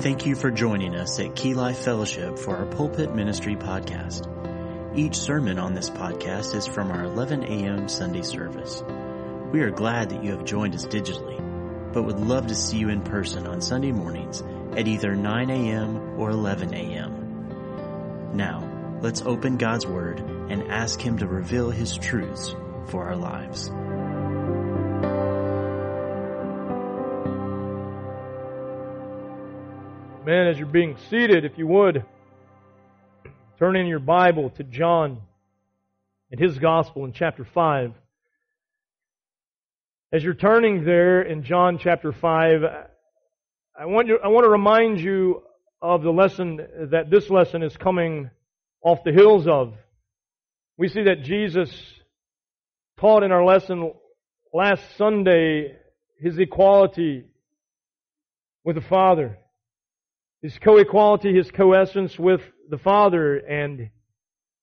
Thank you for joining us at Key Life Fellowship for our Pulpit Ministry podcast. Each sermon on this podcast is from our 11 a.m. Sunday service. We are glad that you have joined us digitally, but would love to see you in person on Sunday mornings at either 9 a.m. or 11 a.m. Now, let's open God's Word and ask Him to reveal His truths for our lives. Man, as you're being seated, if you would, turn in your Bible to John and his Gospel in chapter 5. As you're turning there in John chapter 5, I want, you, I want to remind you of the lesson that this lesson is coming off the hills of. We see that Jesus taught in our lesson last Sunday his equality with the Father his co-equality, his co-essence with the Father, and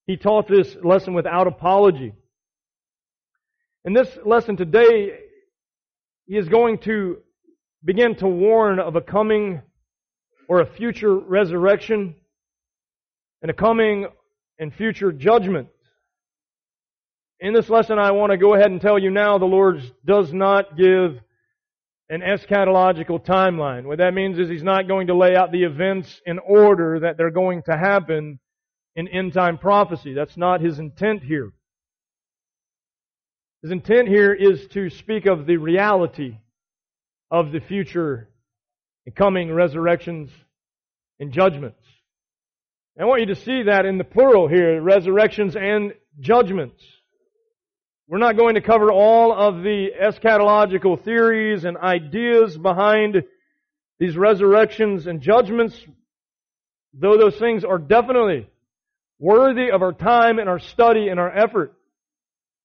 he taught this lesson without apology. In this lesson today, he is going to begin to warn of a coming or a future resurrection and a coming and future judgment. In this lesson, I want to go ahead and tell you now the Lord does not give an eschatological timeline. What that means is he's not going to lay out the events in order that they're going to happen in end time prophecy. That's not his intent here. His intent here is to speak of the reality of the future and coming resurrections and judgments. I want you to see that in the plural here, resurrections and judgments. We're not going to cover all of the eschatological theories and ideas behind these resurrections and judgments, though those things are definitely worthy of our time and our study and our effort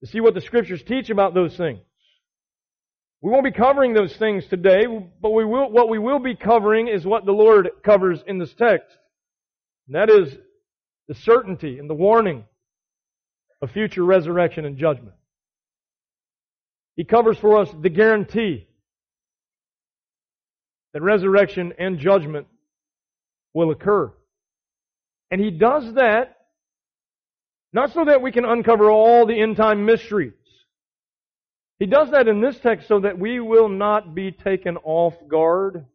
to see what the scriptures teach about those things. We won't be covering those things today, but we will, what we will be covering is what the Lord covers in this text. And that is the certainty and the warning of future resurrection and judgment. He covers for us the guarantee that resurrection and judgment will occur. And he does that not so that we can uncover all the end time mysteries. He does that in this text so that we will not be taken off guard.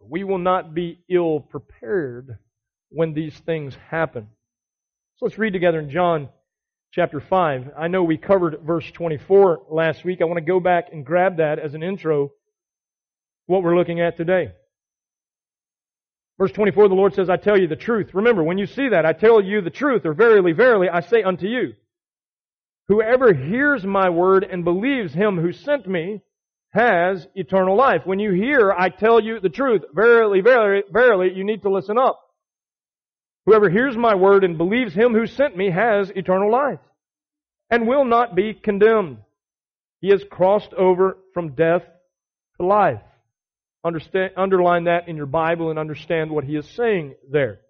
We will not be ill prepared when these things happen. So let's read together in John chapter 5. I know we covered verse 24 last week. I want to go back and grab that as an intro what we're looking at today. Verse 24, the Lord says, I tell you the truth. Remember, when you see that, I tell you the truth, or verily, verily, I say unto you, whoever hears my word and believes him who sent me has eternal life. When you hear, I tell you the truth, verily, verily, verily, you need to listen up. Whoever hears my word and believes him who sent me has eternal life and will not be condemned. He has crossed over from death to life. Understand, underline that in your Bible and understand what he is saying there.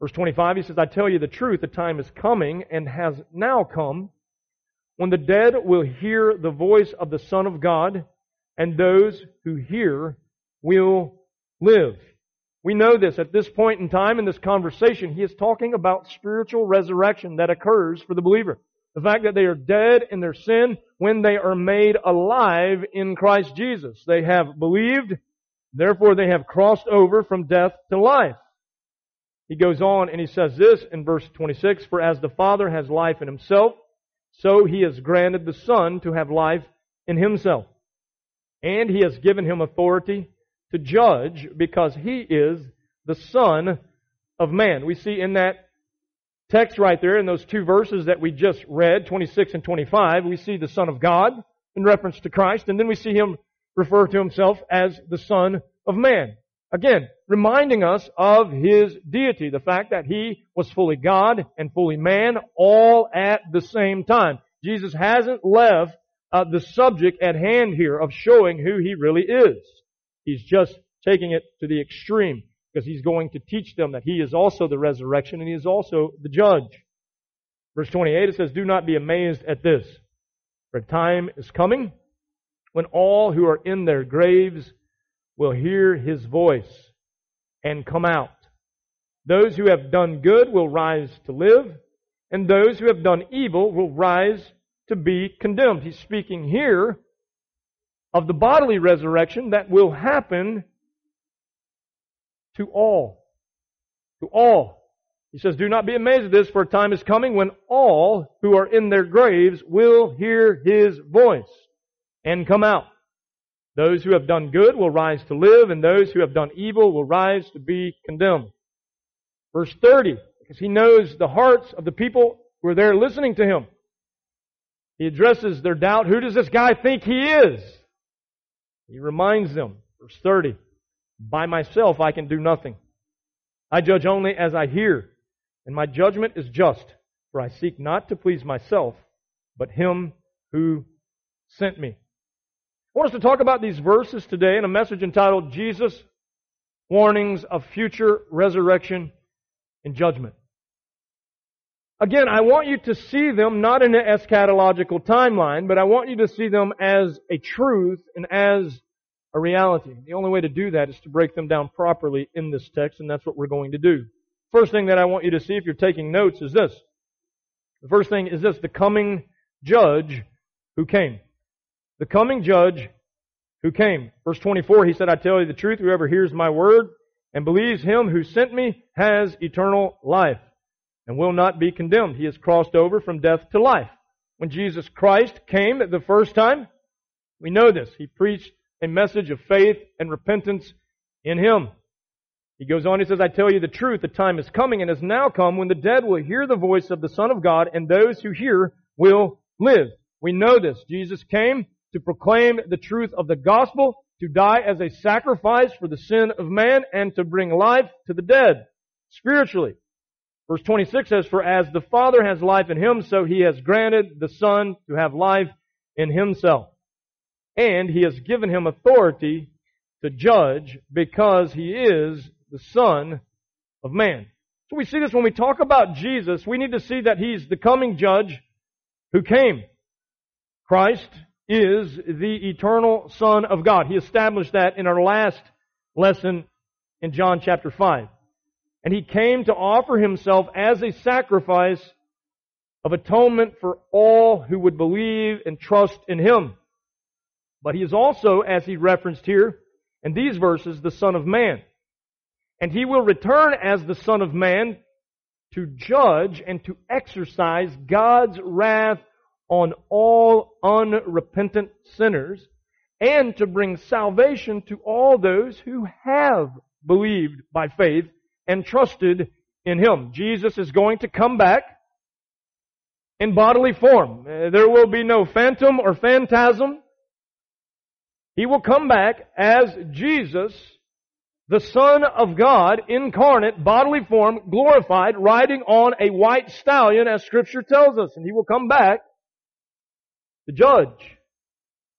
Verse 25, he says, I tell you the truth, the time is coming and has now come when the dead will hear the voice of the Son of God, and those who hear will live. We know this at this point in time in this conversation. He is talking about spiritual resurrection that occurs for the believer. The fact that they are dead in their sin when they are made alive in Christ Jesus. They have believed, therefore they have crossed over from death to life. He goes on and he says this in verse 26, For as the Father has life in himself, so he has granted the Son to have life in himself. And he has given him authority to judge because he is the Son of Man. We see in that text right there, in those two verses that we just read, 26 and 25, we see the Son of God in reference to Christ, and then we see him refer to himself as the Son of Man. Again, reminding us of his deity, the fact that he was fully God and fully man all at the same time. Jesus hasn't left uh, the subject at hand here of showing who he really is. He's just taking it to the extreme because he's going to teach them that he is also the resurrection and he is also the judge. Verse 28, it says, Do not be amazed at this, for time is coming when all who are in their graves will hear his voice and come out. Those who have done good will rise to live, and those who have done evil will rise to be condemned. He's speaking here of the bodily resurrection that will happen to all. To all. He says, Do not be amazed at this, for a time is coming when all who are in their graves will hear his voice and come out. Those who have done good will rise to live, and those who have done evil will rise to be condemned. Verse 30, because he knows the hearts of the people who are there listening to him. He addresses their doubt. Who does this guy think he is? He reminds them, verse 30, by myself I can do nothing. I judge only as I hear, and my judgment is just, for I seek not to please myself, but him who sent me. I want us to talk about these verses today in a message entitled Jesus Warnings of Future Resurrection and Judgment. Again, I want you to see them not in an eschatological timeline, but I want you to see them as a truth and as a reality. The only way to do that is to break them down properly in this text, and that's what we're going to do. First thing that I want you to see if you're taking notes is this. The first thing is this, the coming judge who came. The coming judge who came. Verse 24, he said, I tell you the truth, whoever hears my word and believes him who sent me has eternal life and will not be condemned. He has crossed over from death to life. When Jesus Christ came the first time, we know this. He preached a message of faith and repentance in Him. He goes on, he says, I tell you the truth, the time is coming and has now come when the dead will hear the voice of the Son of God and those who hear will live. We know this. Jesus came to proclaim the truth of the gospel, to die as a sacrifice for the sin of man, and to bring life to the dead, spiritually. Verse 26 says, For as the Father has life in him, so he has granted the Son to have life in himself. And he has given him authority to judge because he is the Son of Man. So we see this when we talk about Jesus, we need to see that he's the coming judge who came. Christ is the eternal Son of God. He established that in our last lesson in John chapter 5. And he came to offer himself as a sacrifice of atonement for all who would believe and trust in him. But he is also, as he referenced here in these verses, the Son of Man. And he will return as the Son of Man to judge and to exercise God's wrath on all unrepentant sinners and to bring salvation to all those who have believed by faith and trusted in Him. Jesus is going to come back in bodily form. Uh, there will be no phantom or phantasm. He will come back as Jesus, the Son of God, incarnate, bodily form, glorified, riding on a white stallion as scripture tells us. And He will come back to judge.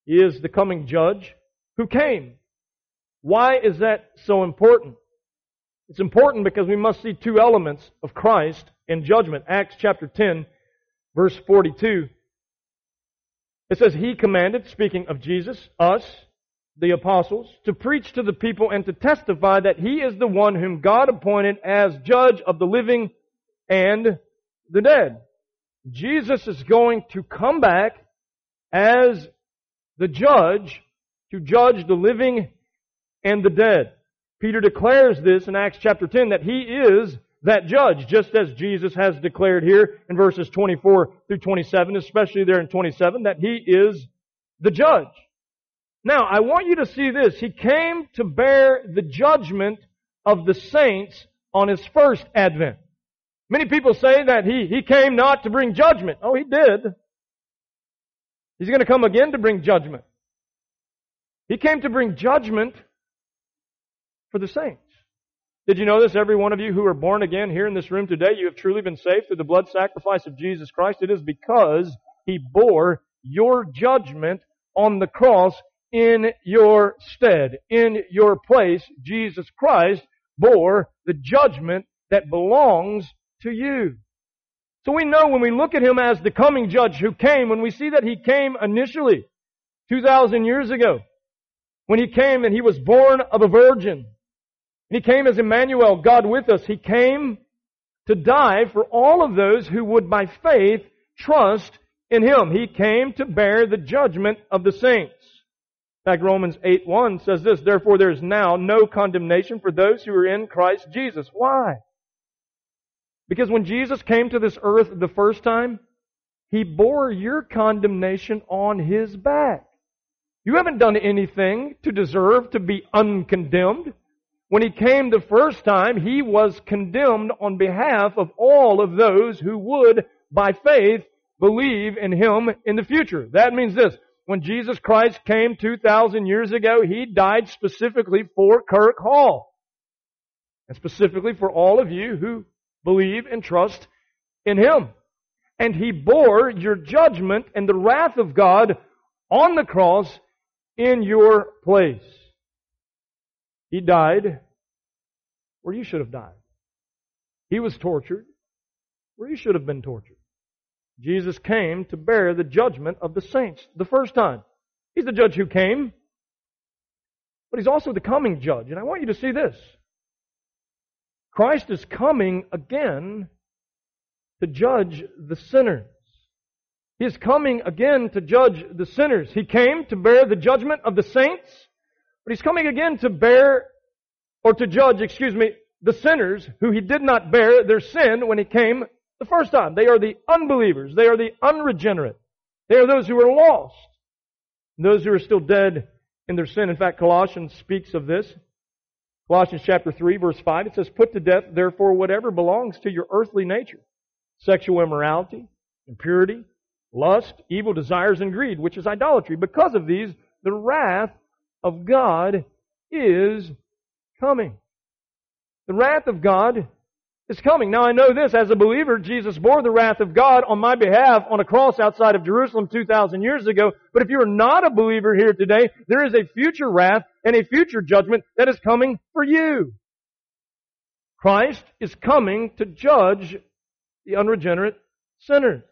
He is the coming judge who came. Why is that so important? It's important because we must see two elements of Christ in judgment. Acts chapter 10, verse 42. It says, He commanded, speaking of Jesus, us, the apostles, to preach to the people and to testify that He is the one whom God appointed as judge of the living and the dead. Jesus is going to come back as the judge to judge the living and the dead. Peter declares this in Acts chapter 10 that he is that judge, just as Jesus has declared here in verses 24 through 27, especially there in 27, that he is the judge. Now, I want you to see this. He came to bear the judgment of the saints on his first advent. Many people say that he, he came not to bring judgment. Oh, he did. He's going to come again to bring judgment. He came to bring judgment for the saints. Did you know this? Every one of you who are born again here in this room today, you have truly been saved through the blood sacrifice of Jesus Christ. It is because He bore your judgment on the cross in your stead, in your place. Jesus Christ bore the judgment that belongs to you. So we know when we look at Him as the coming judge who came, when we see that He came initially, 2,000 years ago, when He came and He was born of a virgin, He came as Emmanuel, God with us. He came to die for all of those who would by faith trust in Him. He came to bear the judgment of the saints. In fact, Romans 8 1 says this, Therefore there is now no condemnation for those who are in Christ Jesus. Why? Because when Jesus came to this earth the first time, He bore your condemnation on His back. You haven't done anything to deserve to be uncondemned. When He came the first time, He was condemned on behalf of all of those who would, by faith, believe in Him in the future. That means this. When Jesus Christ came 2,000 years ago, He died specifically for Kirk Hall. And specifically for all of you who believe and trust in Him. And He bore your judgment and the wrath of God on the cross in your place. He died where you should have died. He was tortured where you should have been tortured. Jesus came to bear the judgment of the saints the first time. He's the judge who came, but he's also the coming judge. And I want you to see this. Christ is coming again to judge the sinners. He is coming again to judge the sinners. He came to bear the judgment of the saints, but he's coming again to bear, or to judge, excuse me, the sinners who he did not bear their sin when he came the first time. They are the unbelievers. They are the unregenerate. They are those who are lost. Those who are still dead in their sin. In fact, Colossians speaks of this. Colossians chapter 3 verse 5, it says, Put to death therefore whatever belongs to your earthly nature. Sexual immorality, impurity, lust, evil desires, and greed, which is idolatry. Because of these, the wrath of God is coming. The wrath of God is coming. Now I know this, as a believer, Jesus bore the wrath of God on my behalf on a cross outside of Jerusalem 2,000 years ago. But if you are not a believer here today, there is a future wrath and a future judgment that is coming for you. Christ is coming to judge the unregenerate sinners.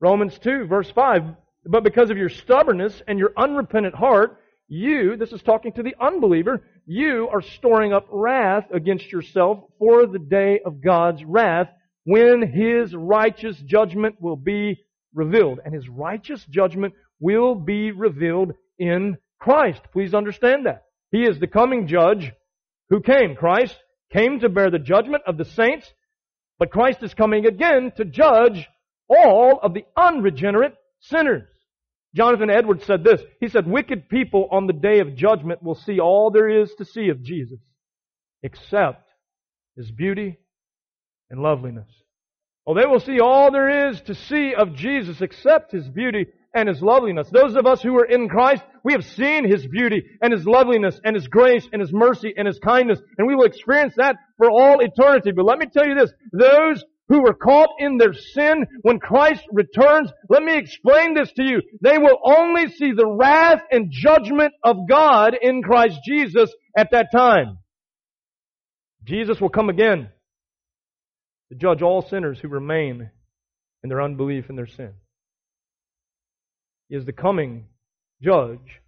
Romans 2 verse 5, but because of your stubbornness and your unrepentant heart, you, this is talking to the unbeliever, you are storing up wrath against yourself for the day of God's wrath when His righteous judgment will be revealed. And His righteous judgment will be revealed in Christ. Please understand that. He is the coming judge who came. Christ came to bear the judgment of the saints, but Christ is coming again to judge all of the unregenerate sinners. Jonathan Edwards said this. He said, wicked people on the day of judgment will see all there is to see of Jesus, except His beauty and loveliness. Oh, they will see all there is to see of Jesus except His beauty and His loveliness. Those of us who are in Christ, we have seen His beauty and His loveliness and His grace and His mercy and His kindness, and we will experience that for all eternity. But let me tell you this, those who were caught in their sin when Christ returns, let me explain this to you. They will only see the wrath and judgment of God in Christ Jesus at that time. Jesus will come again to judge all sinners who remain in their unbelief and their sin. He is the coming judge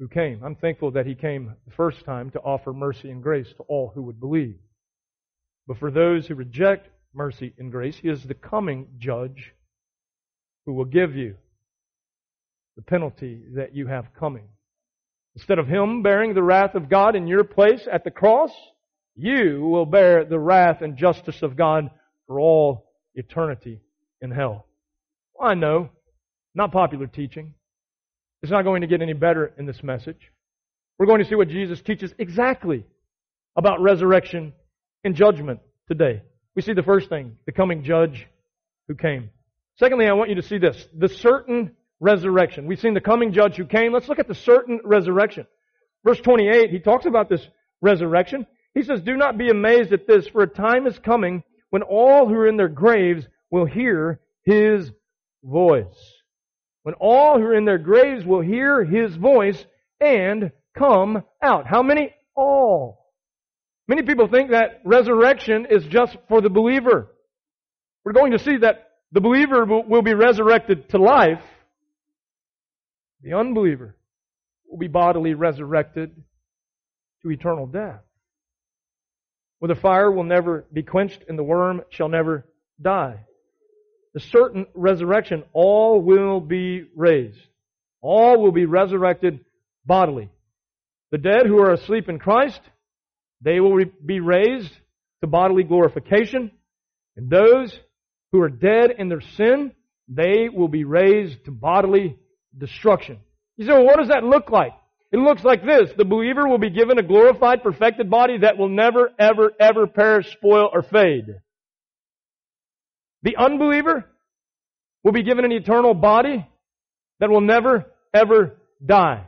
who came. I'm thankful that he came the first time to offer mercy and grace to all who would believe. But for those who reject mercy and grace. He is the coming judge who will give you the penalty that you have coming. Instead of him bearing the wrath of God in your place at the cross, you will bear the wrath and justice of God for all eternity in hell. Well, I know, not popular teaching. It's not going to get any better in this message. We're going to see what Jesus teaches exactly about resurrection and judgment today. We see the first thing, the coming judge who came. Secondly, I want you to see this, the certain resurrection. We've seen the coming judge who came. Let's look at the certain resurrection. Verse 28, he talks about this resurrection. He says, Do not be amazed at this, for a time is coming when all who are in their graves will hear his voice. When all who are in their graves will hear his voice and come out. How many? All. Many people think that resurrection is just for the believer. We're going to see that the believer will be resurrected to life. The unbeliever will be bodily resurrected to eternal death. where the fire will never be quenched and the worm shall never die. The certain resurrection, all will be raised. All will be resurrected bodily. The dead who are asleep in Christ, they will be raised to bodily glorification. And those who are dead in their sin, they will be raised to bodily destruction. You say, well, what does that look like? It looks like this. The believer will be given a glorified, perfected body that will never, ever, ever perish, spoil, or fade. The unbeliever will be given an eternal body that will never, ever die.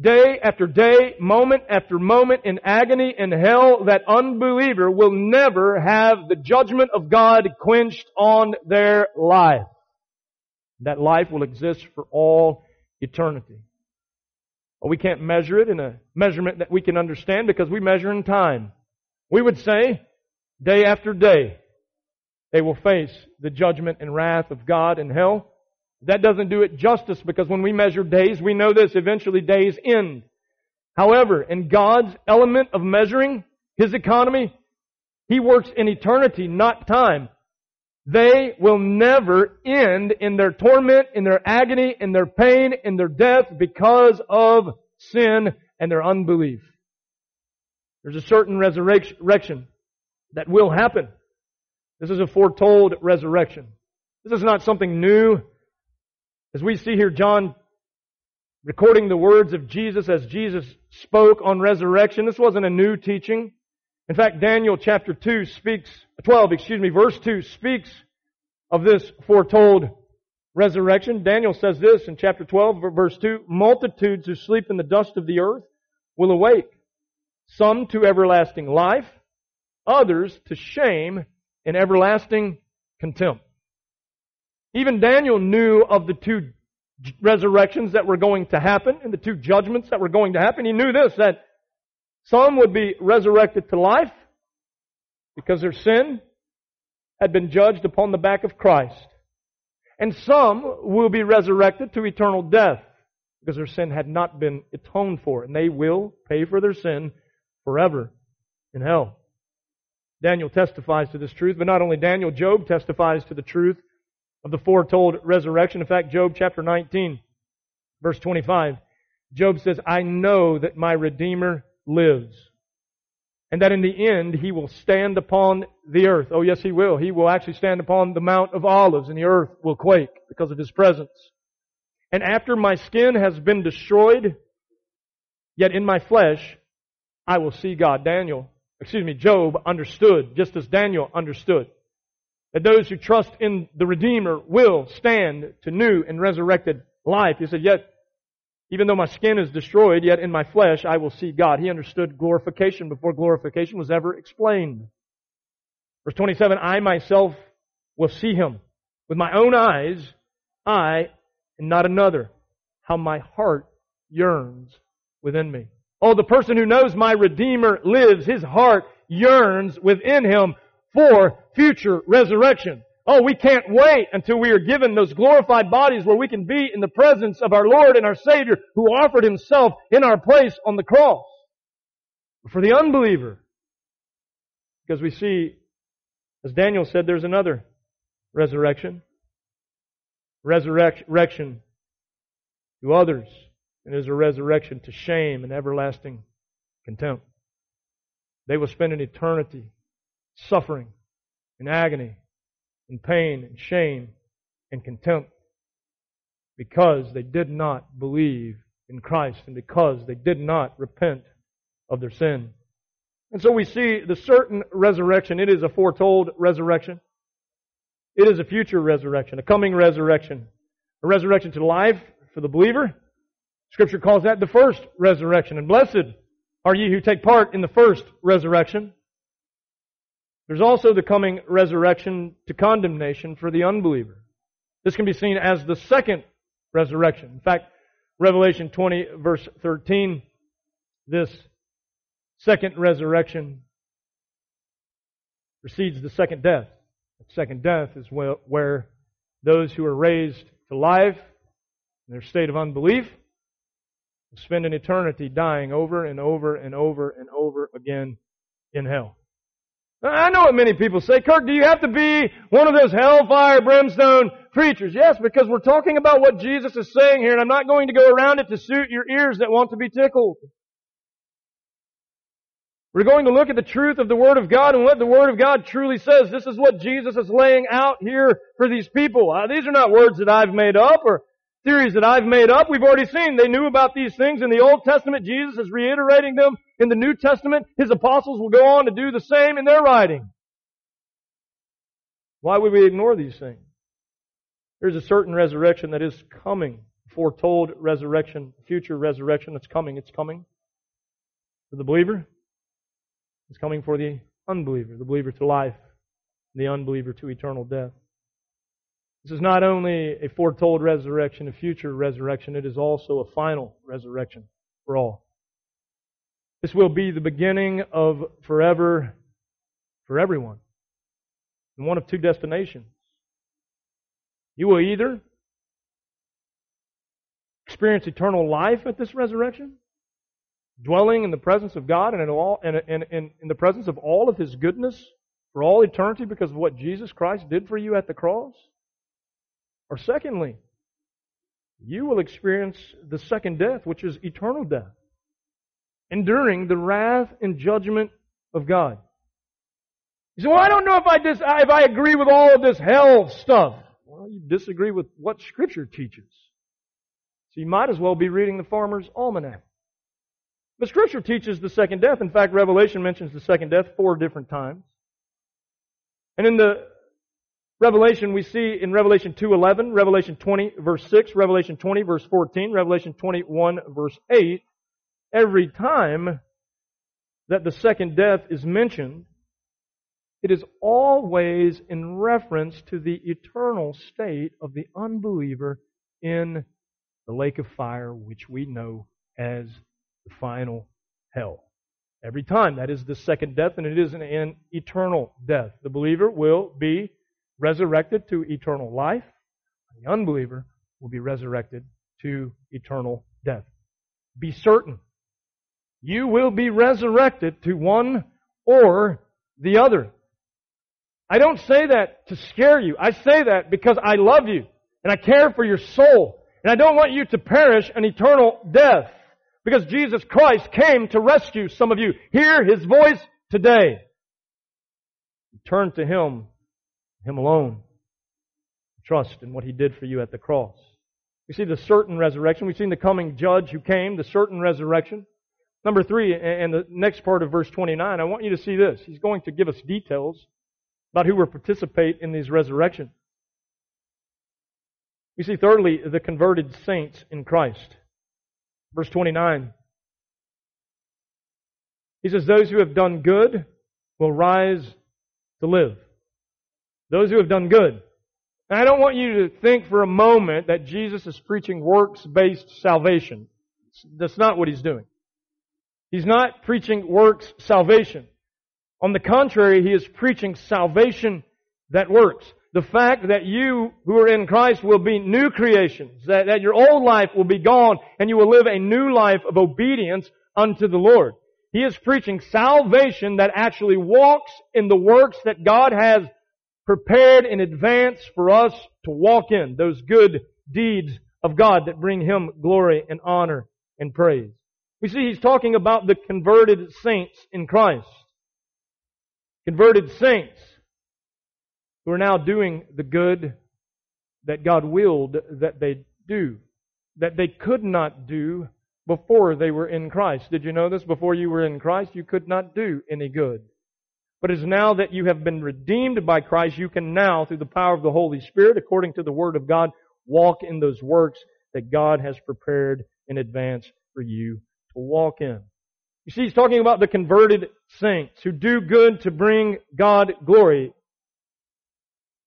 Day after day, moment after moment in agony in hell, that unbeliever will never have the judgment of God quenched on their life. That life will exist for all eternity. We can't measure it in a measurement that we can understand because we measure in time. We would say, day after day, they will face the judgment and wrath of God in hell. That doesn't do it justice because when we measure days, we know this, eventually days end. However, in God's element of measuring His economy, He works in eternity, not time. They will never end in their torment, in their agony, in their pain, in their death because of sin and their unbelief. There's a certain resurrection that will happen. This is a foretold resurrection. This is not something new. As we see here, John recording the words of Jesus as Jesus spoke on resurrection, this wasn't a new teaching. In fact, Daniel chapter 2 speaks, 12, excuse me, verse 2 speaks of this foretold resurrection. Daniel says this in chapter 12, verse 2, multitudes who sleep in the dust of the earth will awake, some to everlasting life, others to shame and everlasting contempt. Even Daniel knew of the two resurrections that were going to happen and the two judgments that were going to happen. He knew this, that some would be resurrected to life because their sin had been judged upon the back of Christ. And some will be resurrected to eternal death because their sin had not been atoned for. And they will pay for their sin forever in hell. Daniel testifies to this truth, but not only Daniel, Job testifies to the truth of the foretold resurrection. In fact, Job chapter 19, verse 25, Job says, I know that my Redeemer lives. And that in the end, he will stand upon the earth. Oh yes, he will. He will actually stand upon the Mount of Olives and the earth will quake because of his presence. And after my skin has been destroyed, yet in my flesh, I will see God. Daniel, excuse me, Job understood, just as Daniel understood, that those who trust in the Redeemer will stand to new and resurrected life. He said, yet even though my skin is destroyed, yet in my flesh I will see God. He understood glorification before glorification was ever explained. Verse 27, I myself will see him. With my own eyes, I and not another. How my heart yearns within me. Oh, the person who knows my Redeemer lives, his heart yearns within him for future resurrection. Oh, we can't wait until we are given those glorified bodies where we can be in the presence of our Lord and our Savior who offered Himself in our place on the cross. For the unbeliever, because we see, as Daniel said, there's another resurrection. Resurrection to others, and is a resurrection to shame and everlasting contempt. They will spend an eternity suffering and agony and pain and shame and contempt because they did not believe in Christ and because they did not repent of their sin. And so we see the certain resurrection. It is a foretold resurrection. It is a future resurrection, a coming resurrection, a resurrection to life for the believer. Scripture calls that the first resurrection. And blessed are ye who take part in the first resurrection. There's also the coming resurrection to condemnation for the unbeliever. This can be seen as the second resurrection. In fact, Revelation 20 verse 13, this second resurrection precedes the second death. The second death is where those who are raised to life in their state of unbelief spend an eternity dying over and over and over and over again in hell. I know what many people say. Kirk, do you have to be one of those hellfire brimstone preachers? Yes, because we're talking about what Jesus is saying here, and I'm not going to go around it to suit your ears that want to be tickled. We're going to look at the truth of the Word of God and what the Word of God truly says. This is what Jesus is laying out here for these people. Uh, these are not words that I've made up or theories that I've made up. We've already seen they knew about these things in the Old Testament. Jesus is reiterating them in the New Testament. His apostles will go on to do the same in their writing. Why would we ignore these things? There's a certain resurrection that is coming, foretold resurrection, future resurrection that's coming. It's coming for the believer It's coming for the unbeliever, the believer to life, the unbeliever to eternal death. This is not only a foretold resurrection, a future resurrection, it is also a final resurrection for all. This will be the beginning of forever for everyone. In one of two destinations. You will either experience eternal life at this resurrection, dwelling in the presence of God and in, all, in, in, in the presence of all of His goodness for all eternity because of what Jesus Christ did for you at the cross? Or secondly, you will experience the second death, which is eternal death, enduring the wrath and judgment of God. You say, well, I don't know if I, dis- if I agree with all of this hell stuff. Well, you disagree with what Scripture teaches. So you might as well be reading the Farmer's Almanac. But scripture teaches the second death. In fact, Revelation mentions the second death four different times. And in the Revelation, we see in Revelation 2.11, Revelation 20 verse 6, Revelation 20 verse 14, Revelation 21 verse 8, every time that the second death is mentioned, it is always in reference to the eternal state of the unbeliever in the lake of fire, which we know as the final hell. Every time. That is the second death, and it is an eternal death. The believer will be resurrected to eternal life. The unbeliever will be resurrected to eternal death. Be certain. You will be resurrected to one or the other. I don't say that to scare you. I say that because I love you and I care for your soul and I don't want you to perish an eternal death. Because Jesus Christ came to rescue some of you. Hear His voice today. Turn to Him, Him alone. Trust in what He did for you at the cross. We see the certain resurrection. We've seen the coming judge who came, the certain resurrection. Number three, and the next part of verse 29, I want you to see this. He's going to give us details about who will participate in these resurrections. We see thirdly, the converted saints in Christ. Verse 29. He says, Those who have done good will rise to live. Those who have done good. And I don't want you to think for a moment that Jesus is preaching works-based salvation. That's not what he's doing. He's not preaching works salvation. On the contrary, he is preaching salvation that works the fact that you who are in Christ will be new creations, that, that your old life will be gone and you will live a new life of obedience unto the Lord. He is preaching salvation that actually walks in the works that God has prepared in advance for us to walk in, those good deeds of God that bring Him glory and honor and praise. We see He's talking about the converted saints in Christ. Converted saints who are now doing the good that God willed that they do, that they could not do before they were in Christ. Did you know this? Before you were in Christ, you could not do any good. But it is now that you have been redeemed by Christ, you can now, through the power of the Holy Spirit, according to the Word of God, walk in those works that God has prepared in advance for you walk in. You see, he's talking about the converted saints who do good to bring God glory.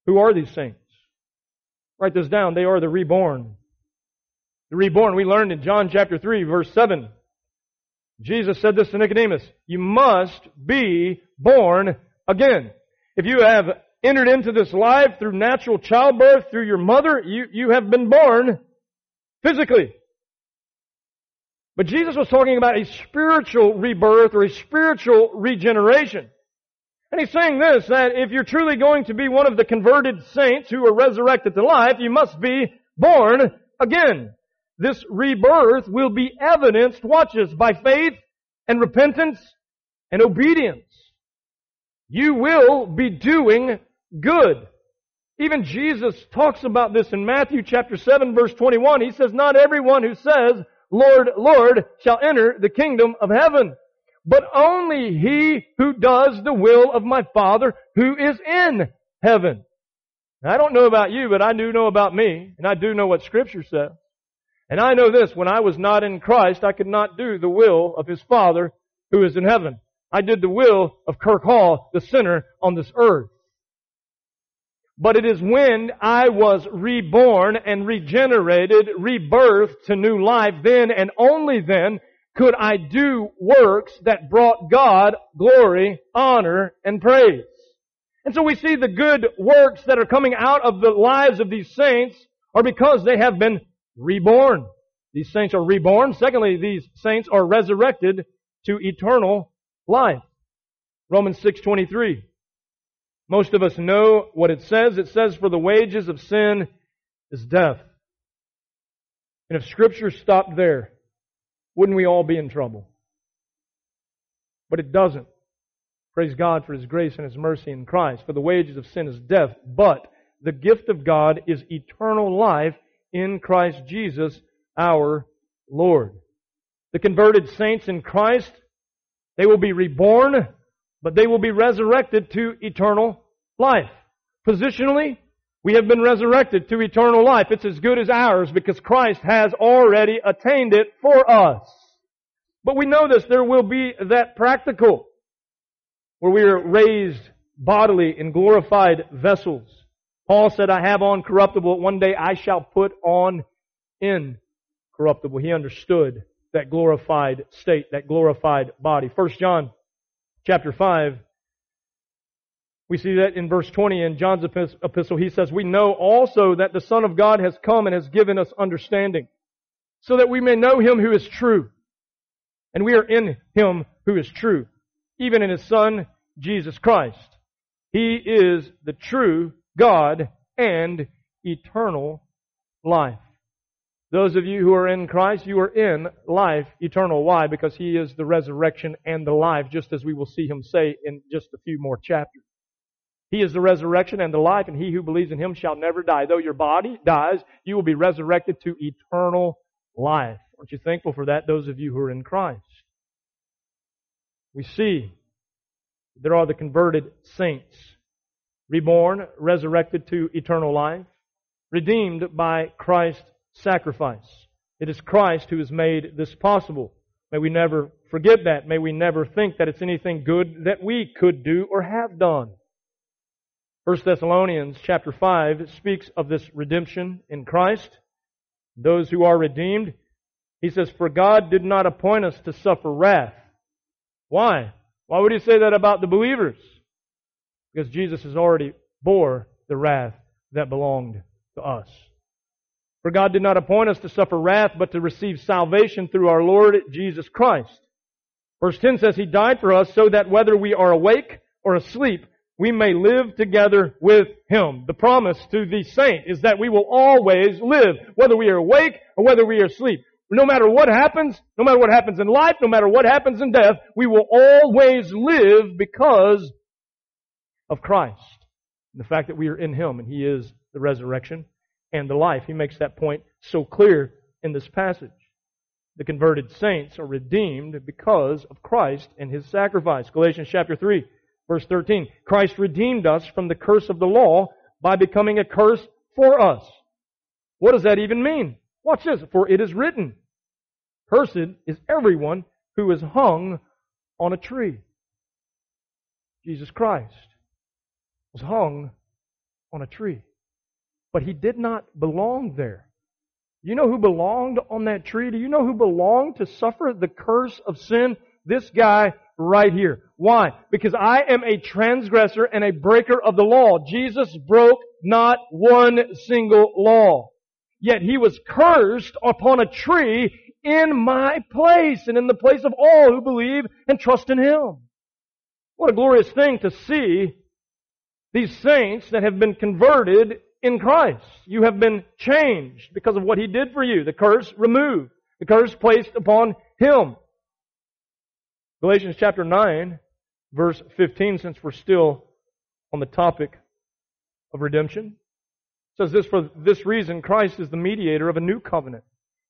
Who are these saints? Write this down. They are the reborn. The reborn. We learned in John chapter 3 verse 7. Jesus said this to Nicodemus. You must be born again. If you have entered into this life through natural childbirth, through your mother, you, you have been born physically. But Jesus was talking about a spiritual rebirth or a spiritual regeneration. And he's saying this, that if you're truly going to be one of the converted saints who are resurrected to life, you must be born again. This rebirth will be evidenced, watch this, by faith and repentance and obedience. You will be doing good. Even Jesus talks about this in Matthew chapter 7 verse 21. He says, not everyone who says, Lord, Lord, shall enter the kingdom of heaven, but only he who does the will of my Father who is in heaven. Now, I don't know about you, but I do know about me, and I do know what scripture says. And I know this, when I was not in Christ, I could not do the will of his Father who is in heaven. I did the will of Kirk Hall, the sinner on this earth. But it is when I was reborn and regenerated, rebirthed to new life, then and only then could I do works that brought God glory, honor, and praise. And so we see the good works that are coming out of the lives of these saints are because they have been reborn. These saints are reborn. Secondly, these saints are resurrected to eternal life. Romans 6:23. Most of us know what it says. It says for the wages of sin is death. And if scripture stopped there, wouldn't we all be in trouble? But it doesn't. Praise God for His grace and His mercy in Christ. For the wages of sin is death, but the gift of God is eternal life in Christ Jesus our Lord. The converted saints in Christ, they will be reborn, but they will be resurrected to eternal life. Positionally, we have been resurrected to eternal life. It's as good as ours because Christ has already attained it for us. But we know this, there will be that practical where we are raised bodily in glorified vessels. Paul said, I have on corruptible, one day I shall put on incorruptible. He understood that glorified state, that glorified body. First John chapter 5, we see that in verse 20 in John's epistle. He says, We know also that the Son of God has come and has given us understanding, so that we may know him who is true. And we are in him who is true, even in his Son, Jesus Christ. He is the true God, and eternal life. Those of you who are in Christ, you are in life eternal. Why? Because He is the resurrection and the life, just as we will see Him say in just a few more chapters. He is the resurrection and the life, and he who believes in Him shall never die. Though your body dies, you will be resurrected to eternal life. Aren't you thankful for that, those of you who are in Christ? We see there are the converted saints reborn, resurrected to eternal life, redeemed by Christ's sacrifice. It is Christ who has made this possible. May we never forget that. May we never think that it's anything good that we could do or have done. 1 Thessalonians chapter 5 speaks of this redemption in Christ. Those who are redeemed, he says, For God did not appoint us to suffer wrath. Why? Why would he say that about the believers? Because Jesus has already bore the wrath that belonged to us. For God did not appoint us to suffer wrath, but to receive salvation through our Lord Jesus Christ. Verse 10 says, He died for us so that whether we are awake or asleep, we may live together with Him. The promise to the saint is that we will always live, whether we are awake or whether we are asleep. No matter what happens, no matter what happens in life, no matter what happens in death, we will always live because of Christ. And the fact that we are in Him and He is the resurrection and the life. He makes that point so clear in this passage. The converted saints are redeemed because of Christ and His sacrifice. Galatians chapter 3, verse 13. Christ redeemed us from the curse of the law by becoming a curse for us. What does that even mean? Watch this. For it is written, Cursed is everyone who is hung on a tree. Jesus Christ was hung on a tree. But he did not belong there. You know who belonged on that tree? Do you know who belonged to suffer the curse of sin? This guy right here. Why? Because I am a transgressor and a breaker of the law. Jesus broke not one single law. Yet he was cursed upon a tree in my place and in the place of all who believe and trust in him. What a glorious thing to see these saints that have been converted in Christ. You have been changed because of what He did for you. The curse removed. The curse placed upon Him. Galatians chapter 9, verse 15, since we're still on the topic of redemption, says this for this reason Christ is the mediator of a new covenant,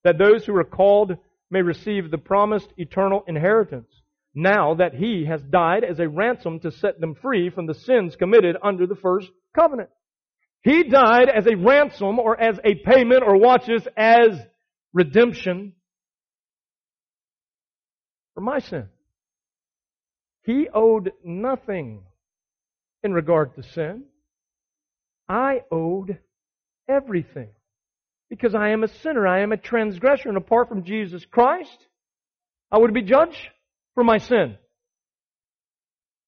that those who are called may receive the promised eternal inheritance, now that he has died as a ransom to set them free from the sins committed under the first covenant. He died as a ransom or as a payment or watches as redemption for my sin. He owed nothing in regard to sin. I owed everything. Because I am a sinner. I am a transgressor. And apart from Jesus Christ, I would be judged for my sin.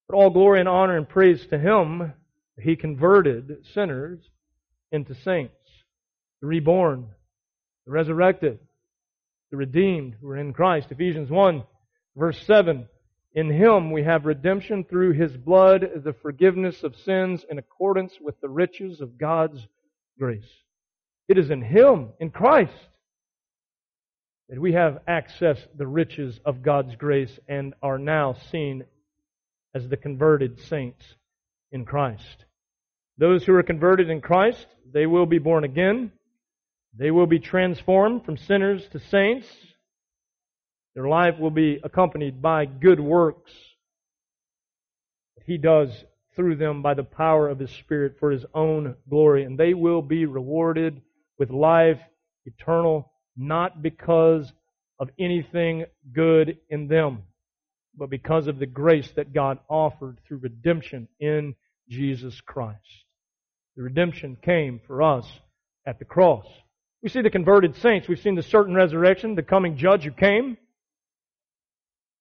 But all glory and honor and praise to Him. He converted sinners into saints, the reborn, the resurrected, the redeemed who are in Christ. Ephesians 1, verse 7. In Him we have redemption through His blood, the forgiveness of sins in accordance with the riches of God's grace. It is in Him, in Christ, that we have accessed the riches of God's grace and are now seen as the converted saints in Christ. Those who are converted in Christ, they will be born again. They will be transformed from sinners to saints. Their life will be accompanied by good works. That He does through them by the power of His Spirit for His own glory. And they will be rewarded with life eternal, not because of anything good in them, but because of the grace that God offered through redemption in Jesus Christ. The redemption came for us at the cross. We see the converted saints. We've seen the certain resurrection, the coming judge who came.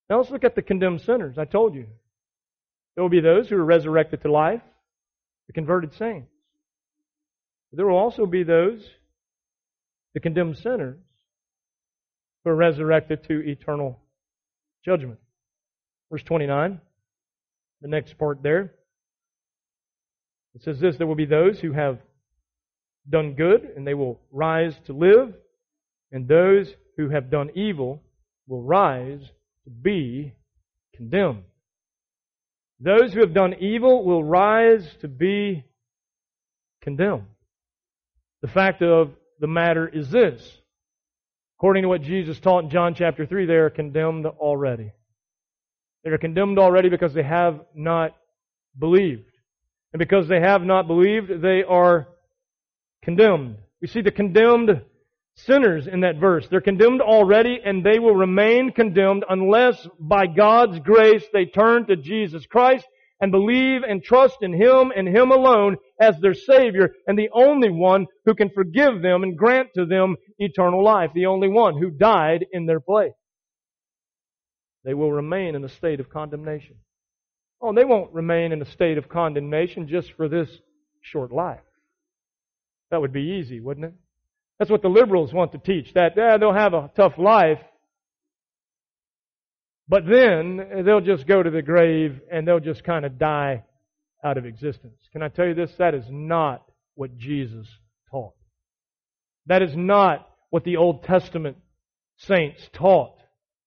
Now let's look at the condemned sinners. I told you. There will be those who are resurrected to life, the converted saints. There will also be those, the condemned sinners, who are resurrected to eternal judgment. Verse 29, the next part there. It says this there will be those who have done good, and they will rise to live, and those who have done evil will rise to be condemned. Those who have done evil will rise to be condemned. The fact of the matter is this. According to what Jesus taught in John chapter 3, they are condemned already. They are condemned already because they have not believed. And because they have not believed, they are condemned. We see the condemned sinners in that verse. They're condemned already and they will remain condemned unless by God's grace they turn to Jesus Christ and believe and trust in Him and Him alone as their Savior and the only one who can forgive them and grant to them eternal life. The only one who died in their place. They will remain in a state of condemnation. Oh, they won't remain in a state of condemnation just for this short life. That would be easy, wouldn't it? That's what the liberals want to teach, that they'll have a tough life, but then they'll just go to the grave and they'll just kind of die out of existence. Can I tell you this? That is not what Jesus taught. That is not what the Old Testament saints taught.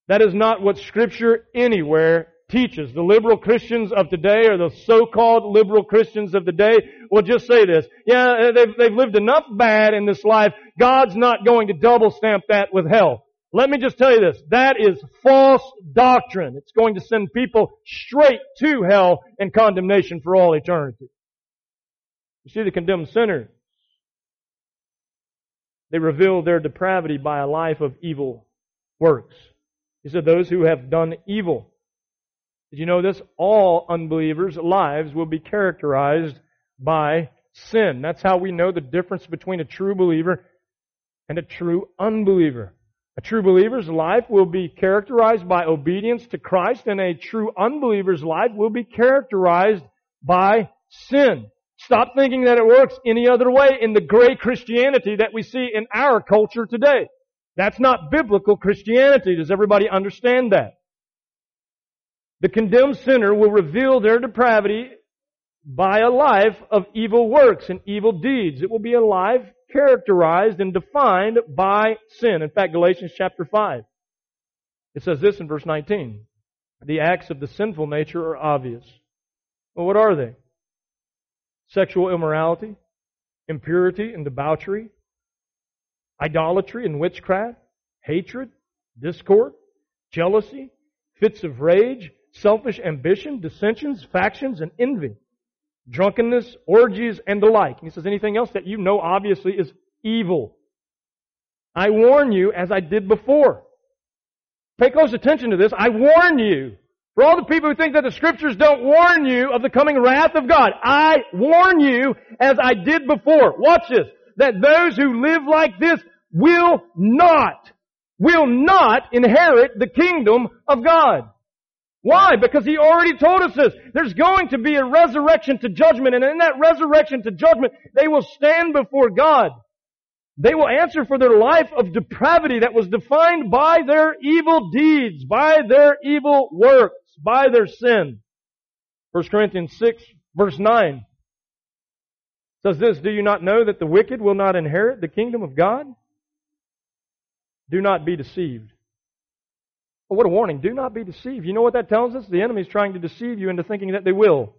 That is not what Scripture anywhere teaches. The liberal Christians of today, or the so-called liberal Christians of the day, will just say this. Yeah, uh, they've, they've lived enough bad in this life. God's not going to double stamp that with hell. Let me just tell you this. That is false doctrine. It's going to send people straight to hell and condemnation for all eternity. You see the condemned sinners. They reveal their depravity by a life of evil works. He said those who have done evil. Did you know this? All unbelievers' lives will be characterized by sin. That's how we know the difference between a true believer and a true unbeliever. A true believer's life will be characterized by obedience to Christ, and a true unbeliever's life will be characterized by sin. Stop thinking that it works any other way in the gray Christianity that we see in our culture today. That's not biblical Christianity. Does everybody understand that? The condemned sinner will reveal their depravity by a life of evil works and evil deeds. It will be a life characterized and defined by sin. In fact, Galatians chapter 5. It says this in verse 19. The acts of the sinful nature are obvious. Well, what are they? Sexual immorality, impurity and debauchery, idolatry and witchcraft, hatred, discord, jealousy, fits of rage, selfish ambition, dissensions, factions, and envy drunkenness, orgies, and the like. And he says anything else that you know obviously is evil. I warn you as I did before. Pay close attention to this. I warn you. For all the people who think that the scriptures don't warn you of the coming wrath of God, I warn you as I did before. Watch this. That those who live like this will not, will not inherit the kingdom of God. Why? Because he already told us this. There's going to be a resurrection to judgment, and in that resurrection to judgment, they will stand before God. They will answer for their life of depravity that was defined by their evil deeds, by their evil works, by their sin. 1 Corinthians 6 verse 9 says this, Do you not know that the wicked will not inherit the kingdom of God? Do not be deceived. Oh, what a warning. Do not be deceived. You know what that tells us? The enemy is trying to deceive you into thinking that they will.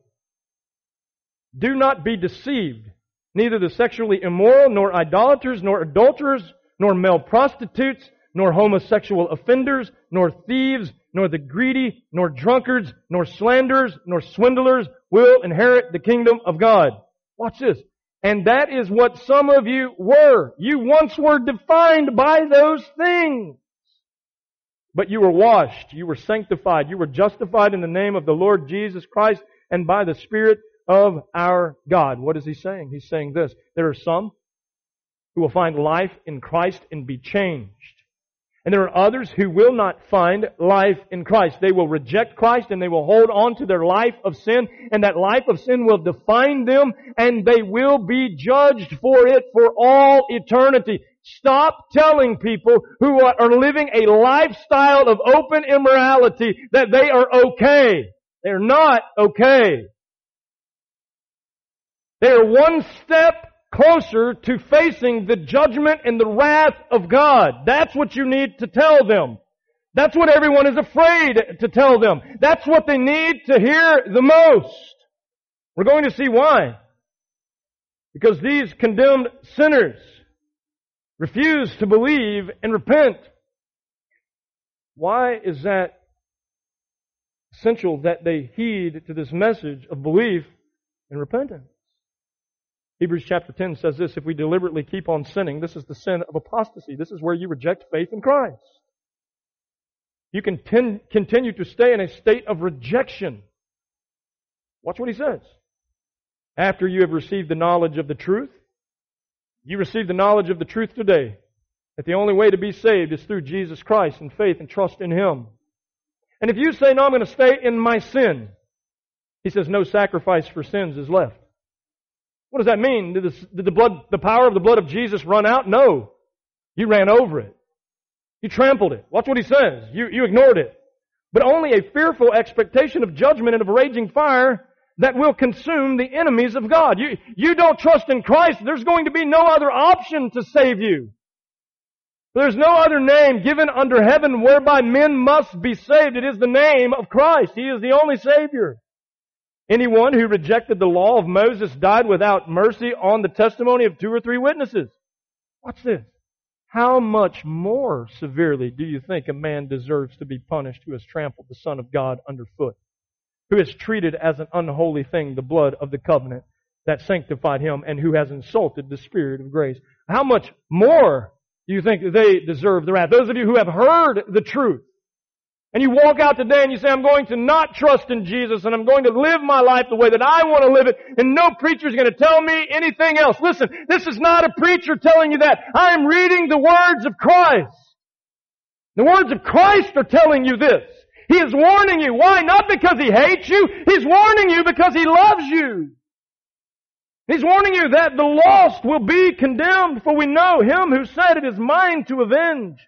Do not be deceived. Neither the sexually immoral, nor idolaters, nor adulterers, nor male prostitutes, nor homosexual offenders, nor thieves, nor the greedy, nor drunkards, nor slanderers, nor swindlers will inherit the kingdom of God. Watch this. And that is what some of you were. You once were defined by those things. But you were washed, you were sanctified, you were justified in the name of the Lord Jesus Christ and by the Spirit of our God. What is he saying? He's saying this. There are some who will find life in Christ and be changed. And there are others who will not find life in Christ. They will reject Christ and they will hold on to their life of sin and that life of sin will define them and they will be judged for it for all eternity. Stop telling people who are living a lifestyle of open immorality that they are okay. They're not okay. They are one step closer to facing the judgment and the wrath of God. That's what you need to tell them. That's what everyone is afraid to tell them. That's what they need to hear the most. We're going to see why. Because these condemned sinners refuse to believe and repent. Why is that essential that they heed to this message of belief and repentance? Hebrews chapter 10 says this, if we deliberately keep on sinning, this is the sin of apostasy. This is where you reject faith in Christ. You can ten, continue to stay in a state of rejection. Watch what he says. After you have received the knowledge of the truth, you receive the knowledge of the truth today that the only way to be saved is through Jesus Christ and faith and trust in Him. And if you say, no, I'm going to stay in my sin, He says, no sacrifice for sins is left. What does that mean? Did, the, did the blood, the power of the blood of Jesus run out? No. You ran over it. You trampled it. Watch what He says. You, you ignored it. But only a fearful expectation of judgment and of raging fire that will consume the enemies of God. You, you don't trust in Christ, there's going to be no other option to save you. There's no other name given under heaven whereby men must be saved. It is the name of Christ. He is the only Savior. Anyone who rejected the law of Moses died without mercy on the testimony of two or three witnesses. Watch this. How much more severely do you think a man deserves to be punished who has trampled the Son of God underfoot? Who has treated as an unholy thing the blood of the covenant that sanctified him and who has insulted the Spirit of grace. How much more do you think they deserve the wrath? Those of you who have heard the truth, and you walk out today and you say, I'm going to not trust in Jesus and I'm going to live my life the way that I want to live it and no preacher is going to tell me anything else. Listen, this is not a preacher telling you that. I am reading the words of Christ. The words of Christ are telling you this. He is warning you. Why? Not because He hates you. He's warning you because He loves you. He's warning you that the lost will be condemned, for we know Him who said it is mine to avenge.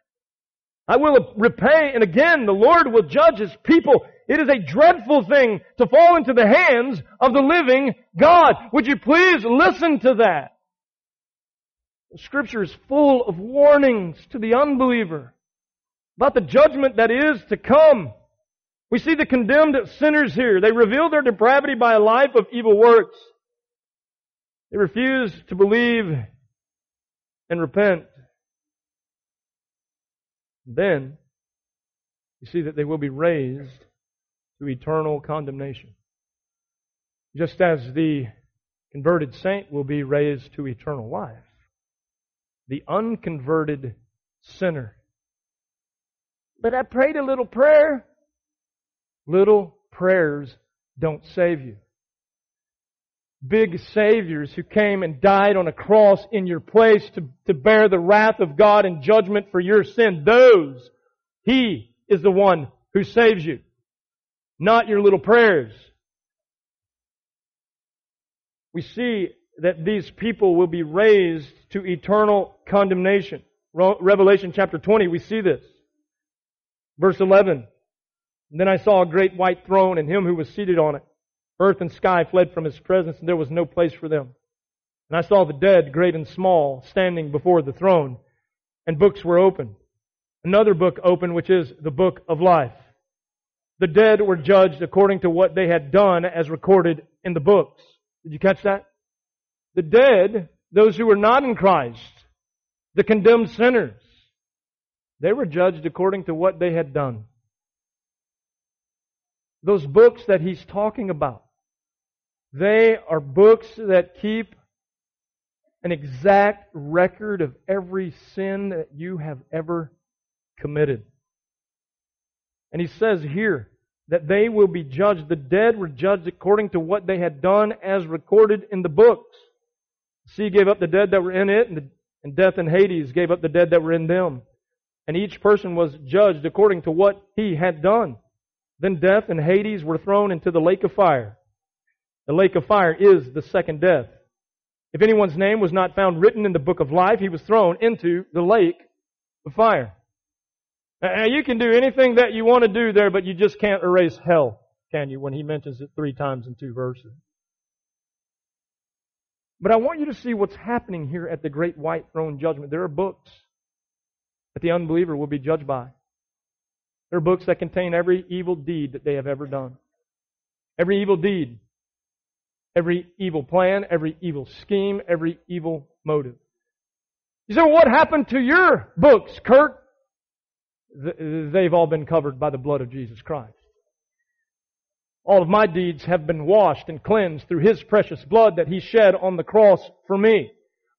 I will repay, and again the Lord will judge His people. It is a dreadful thing to fall into the hands of the living God. Would you please listen to that? The scripture is full of warnings to the unbeliever about the judgment that is to come. We see the condemned sinners here. They reveal their depravity by a life of evil works. They refuse to believe and repent. Then, you see that they will be raised to eternal condemnation. Just as the converted saint will be raised to eternal life, the unconverted sinner. But I prayed a little prayer. Little prayers don't save you. Big saviors who came and died on a cross in your place to, to bear the wrath of God and judgment for your sin. Those, He is the one who saves you. Not your little prayers. We see that these people will be raised to eternal condemnation. Revelation chapter 20, we see this. Verse 11. And then I saw a great white throne and him who was seated on it. Earth and sky fled from his presence and there was no place for them. And I saw the dead, great and small, standing before the throne and books were opened. Another book opened, which is the book of life. The dead were judged according to what they had done as recorded in the books. Did you catch that? The dead, those who were not in Christ, the condemned sinners, they were judged according to what they had done. Those books that he's talking about, they are books that keep an exact record of every sin that you have ever committed. And he says here that they will be judged. The dead were judged according to what they had done as recorded in the books. The sea gave up the dead that were in it, and, the, and death and Hades gave up the dead that were in them. And each person was judged according to what he had done. Then death and Hades were thrown into the lake of fire. The lake of fire is the second death. If anyone's name was not found written in the book of life, he was thrown into the lake of fire. Now, you can do anything that you want to do there, but you just can't erase hell, can you, when he mentions it three times in two verses? But I want you to see what's happening here at the great white throne judgment. There are books that the unbeliever will be judged by. There are books that contain every evil deed that they have ever done. Every evil deed. Every evil plan, every evil scheme, every evil motive. You say, well, what happened to your books, Kurt? they've all been covered by the blood of Jesus Christ. All of my deeds have been washed and cleansed through His precious blood that He shed on the cross for me.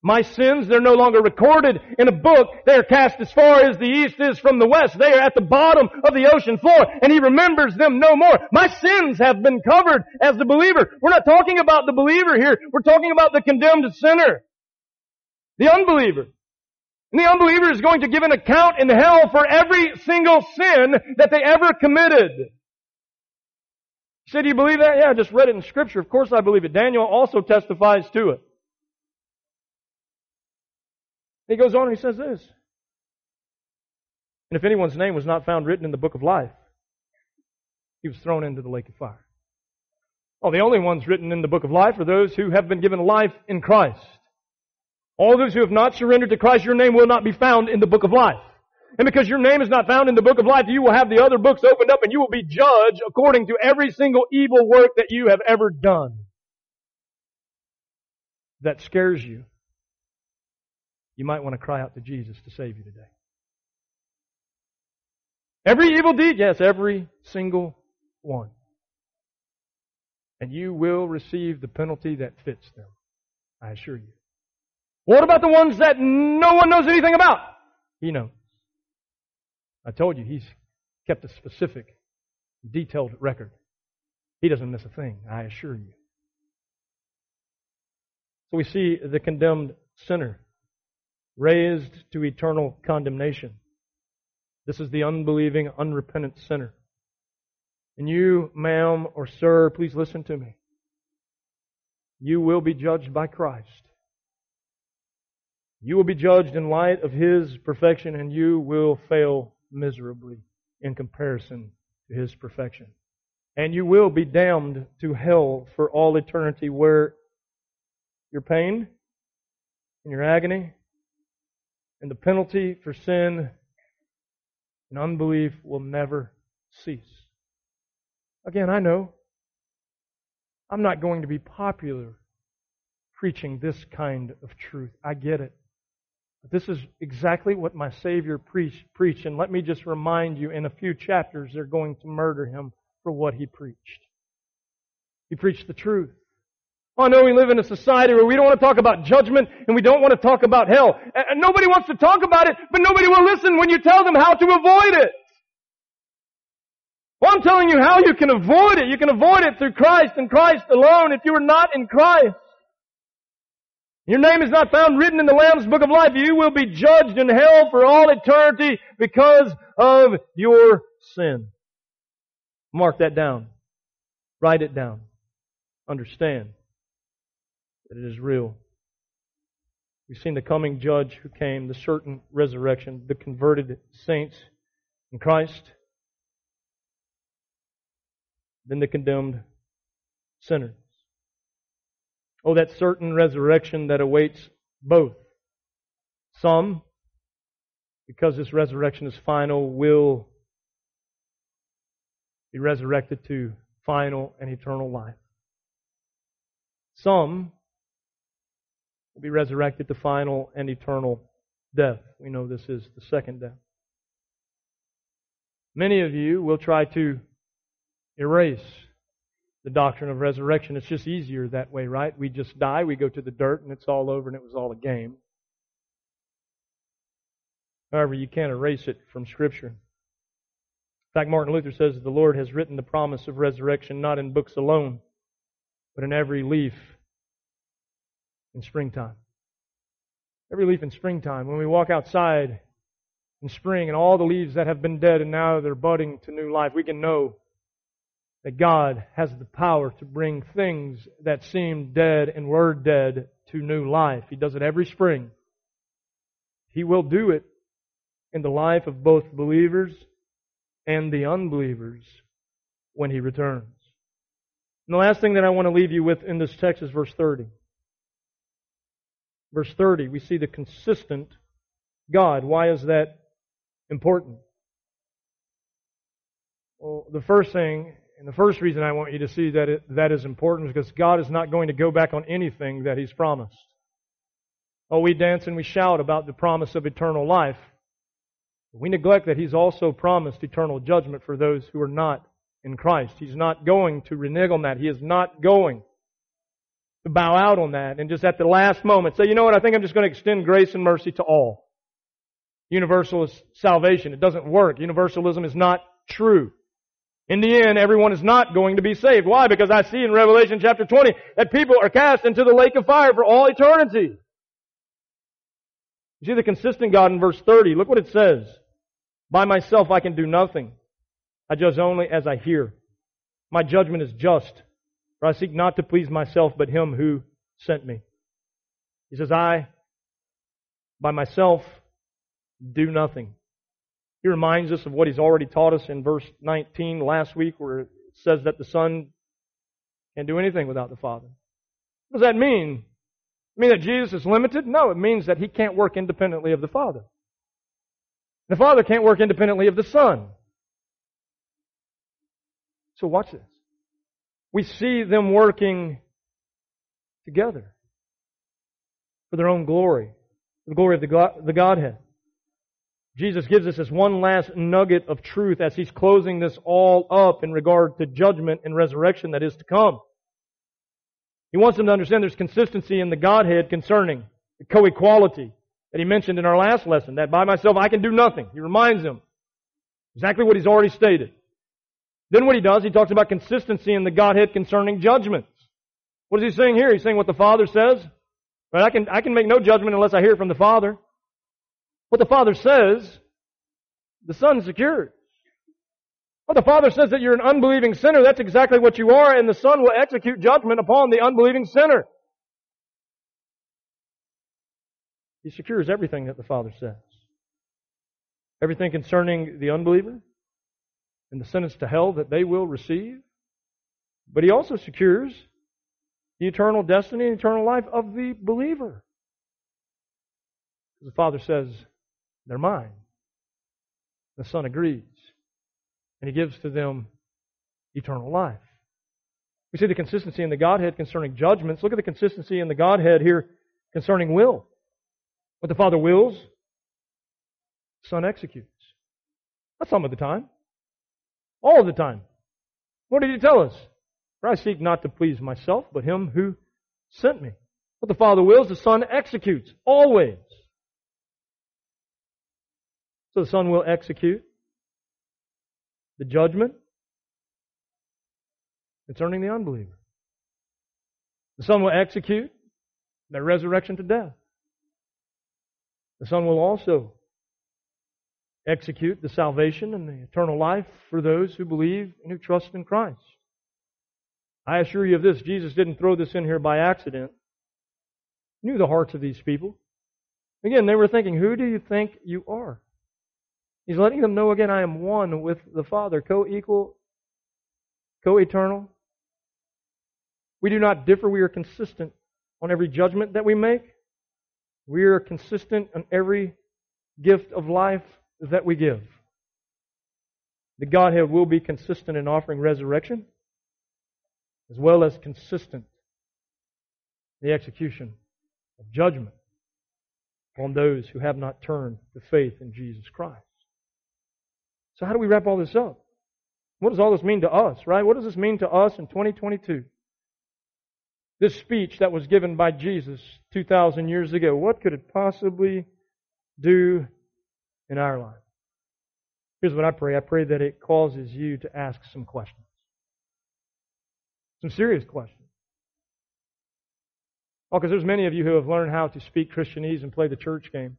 My sins, they're no longer recorded in a book. They are cast as far as the east is from the west. They are at the bottom of the ocean floor, and He remembers them no more. My sins have been covered as the believer. We're not talking about the believer here. We're talking about the condemned sinner. The unbeliever. And the unbeliever is going to give an account in hell for every single sin that they ever committed. He said, do you believe that? Yeah, I just read it in scripture. Of course I believe it. Daniel also testifies to it. He goes on and he says this. And if anyone's name was not found written in the book of life, he was thrown into the lake of fire. Well, the only ones written in the book of life are those who have been given life in Christ. All those who have not surrendered to Christ, your name will not be found in the book of life. And because your name is not found in the book of life, you will have the other books opened up and you will be judged according to every single evil work that you have ever done. That scares you. You might want to cry out to Jesus to save you today. Every evil deed, yes, every single one. And you will receive the penalty that fits them. I assure you. What about the ones that no one knows anything about? He knows. I told you, he's kept a specific, detailed record. He doesn't miss a thing, I assure you. So we see the condemned sinner raised to eternal condemnation. This is the unbelieving, unrepentant sinner. And you, ma'am or sir, please listen to me. You will be judged by Christ. You will be judged in light of His perfection and you will fail miserably in comparison to His perfection. And you will be damned to hell for all eternity where your pain and your agony and the penalty for sin and unbelief will never cease. Again, I know I'm not going to be popular preaching this kind of truth. I get it. But this is exactly what my Savior preached. And let me just remind you, in a few chapters, they're going to murder him for what he preached. He preached the truth. Oh, I know we live in a society where we don't want to talk about judgment and we don't want to talk about hell. And nobody wants to talk about it, but nobody will listen when you tell them how to avoid it. Well, I'm telling you how you can avoid it. You can avoid it through Christ and Christ alone if you are not in Christ. Your name is not found written in the Lamb's Book of Life. You will be judged in hell for all eternity because of your sin. Mark that down. Write it down. Understand that it is real. We've seen the coming judge who came, the certain resurrection, the converted saints in Christ, then the condemned sinners. Oh, that certain resurrection that awaits both. Some, because this resurrection is final, will be resurrected to final and eternal life. Some will be resurrected to final and eternal death. We know this is the second death. Many of you will try to erase the doctrine of resurrection. It's just easier that way, right? We just die, we go to the dirt, and it's all over, and it was all a game. However, you can't erase it from Scripture. In fact, Martin Luther says that the Lord has written the promise of resurrection not in books alone, but in every leaf in springtime. Every leaf in springtime. When we walk outside in spring and all the leaves that have been dead and now they're budding to new life, we can know that God has the power to bring things that seemed dead and were dead to new life. He does it every spring. He will do it in the life of both believers and the unbelievers when He returns. And the last thing that I want to leave you with in this text is verse 30. Verse 30, we see the consistent God. Why is that important? Well, the first thing and the first reason I want you to see that it, that is important is because God is not going to go back on anything that He's promised. Oh, we dance and we shout about the promise of eternal life. We neglect that He's also promised eternal judgment for those who are not in Christ. He's not going to renege on that. He is not going to bow out on that and just at the last moment say, you know what, I think I'm just going to extend grace and mercy to all. Universalist salvation. It doesn't work. Universalism is not true. In the end, everyone is not going to be saved. Why? Because I see in Revelation chapter 20 that people are cast into the lake of fire for all eternity. You see the consistent God in verse 30. Look what it says. By myself I can do nothing. I judge only as I hear. My judgment is just, for I seek not to please myself, but him who sent me. He says, I, by myself, do nothing. He reminds us of what he's already taught us in verse 19 last week, where it says that the Son can't do anything without the Father. What does that mean? mean that Jesus is limited? No, it means that he can't work independently of the Father. The Father can't work independently of the Son. So watch this. We see them working together for their own glory, the glory of the, God, the Godhead. Jesus gives us this one last nugget of truth as he's closing this all up in regard to judgment and resurrection that is to come. He wants them to understand there's consistency in the Godhead concerning the co-equality that he mentioned in our last lesson, that by myself I can do nothing. He reminds them exactly what he's already stated. Then what he does, he talks about consistency in the Godhead concerning judgments. What is he saying here? He's saying what the Father says. But I can, I can make no judgment unless I hear it from the Father. What the Father says, the Son secures. What the Father says that you're an unbelieving sinner, that's exactly what you are, and the Son will execute judgment upon the unbelieving sinner. He secures everything that the Father says. Everything concerning the unbeliever and the sentence to hell that they will receive, But he also secures the eternal destiny and eternal life of the believer. The Father says, they're mine. The Son agrees. And he gives to them eternal life. We see the consistency in the Godhead concerning judgments. Look at the consistency in the Godhead here concerning will. What the Father wills, the Son executes. Not some of the time. All the time. What did he tell us? For I seek not to please myself, but him who sent me. What the Father wills, the Son executes. Always. So the Son will execute the judgment concerning the unbeliever. The Son will execute their resurrection to death. The Son will also execute the salvation and the eternal life for those who believe and who trust in Christ. I assure you of this, Jesus didn't throw this in here by accident. He knew the hearts of these people. Again, they were thinking, who do you think you are? He's letting them know again, I am one with the Father, co-equal, co-eternal. We do not differ. We are consistent on every judgment that we make. We are consistent on every gift of life that we give. The Godhead will be consistent in offering resurrection, as well as consistent in the execution of judgment on those who have not turned to faith in Jesus Christ. So how do we wrap all this up? What does all this mean to us, right? What does this mean to us in 2022? This speech that was given by Jesus 2,000 years ago, what could it possibly do in our life? Here's what I pray. I pray that it causes you to ask some questions. Some serious questions. Oh, because there's many of you who have learned how to speak Christianese and play the church game.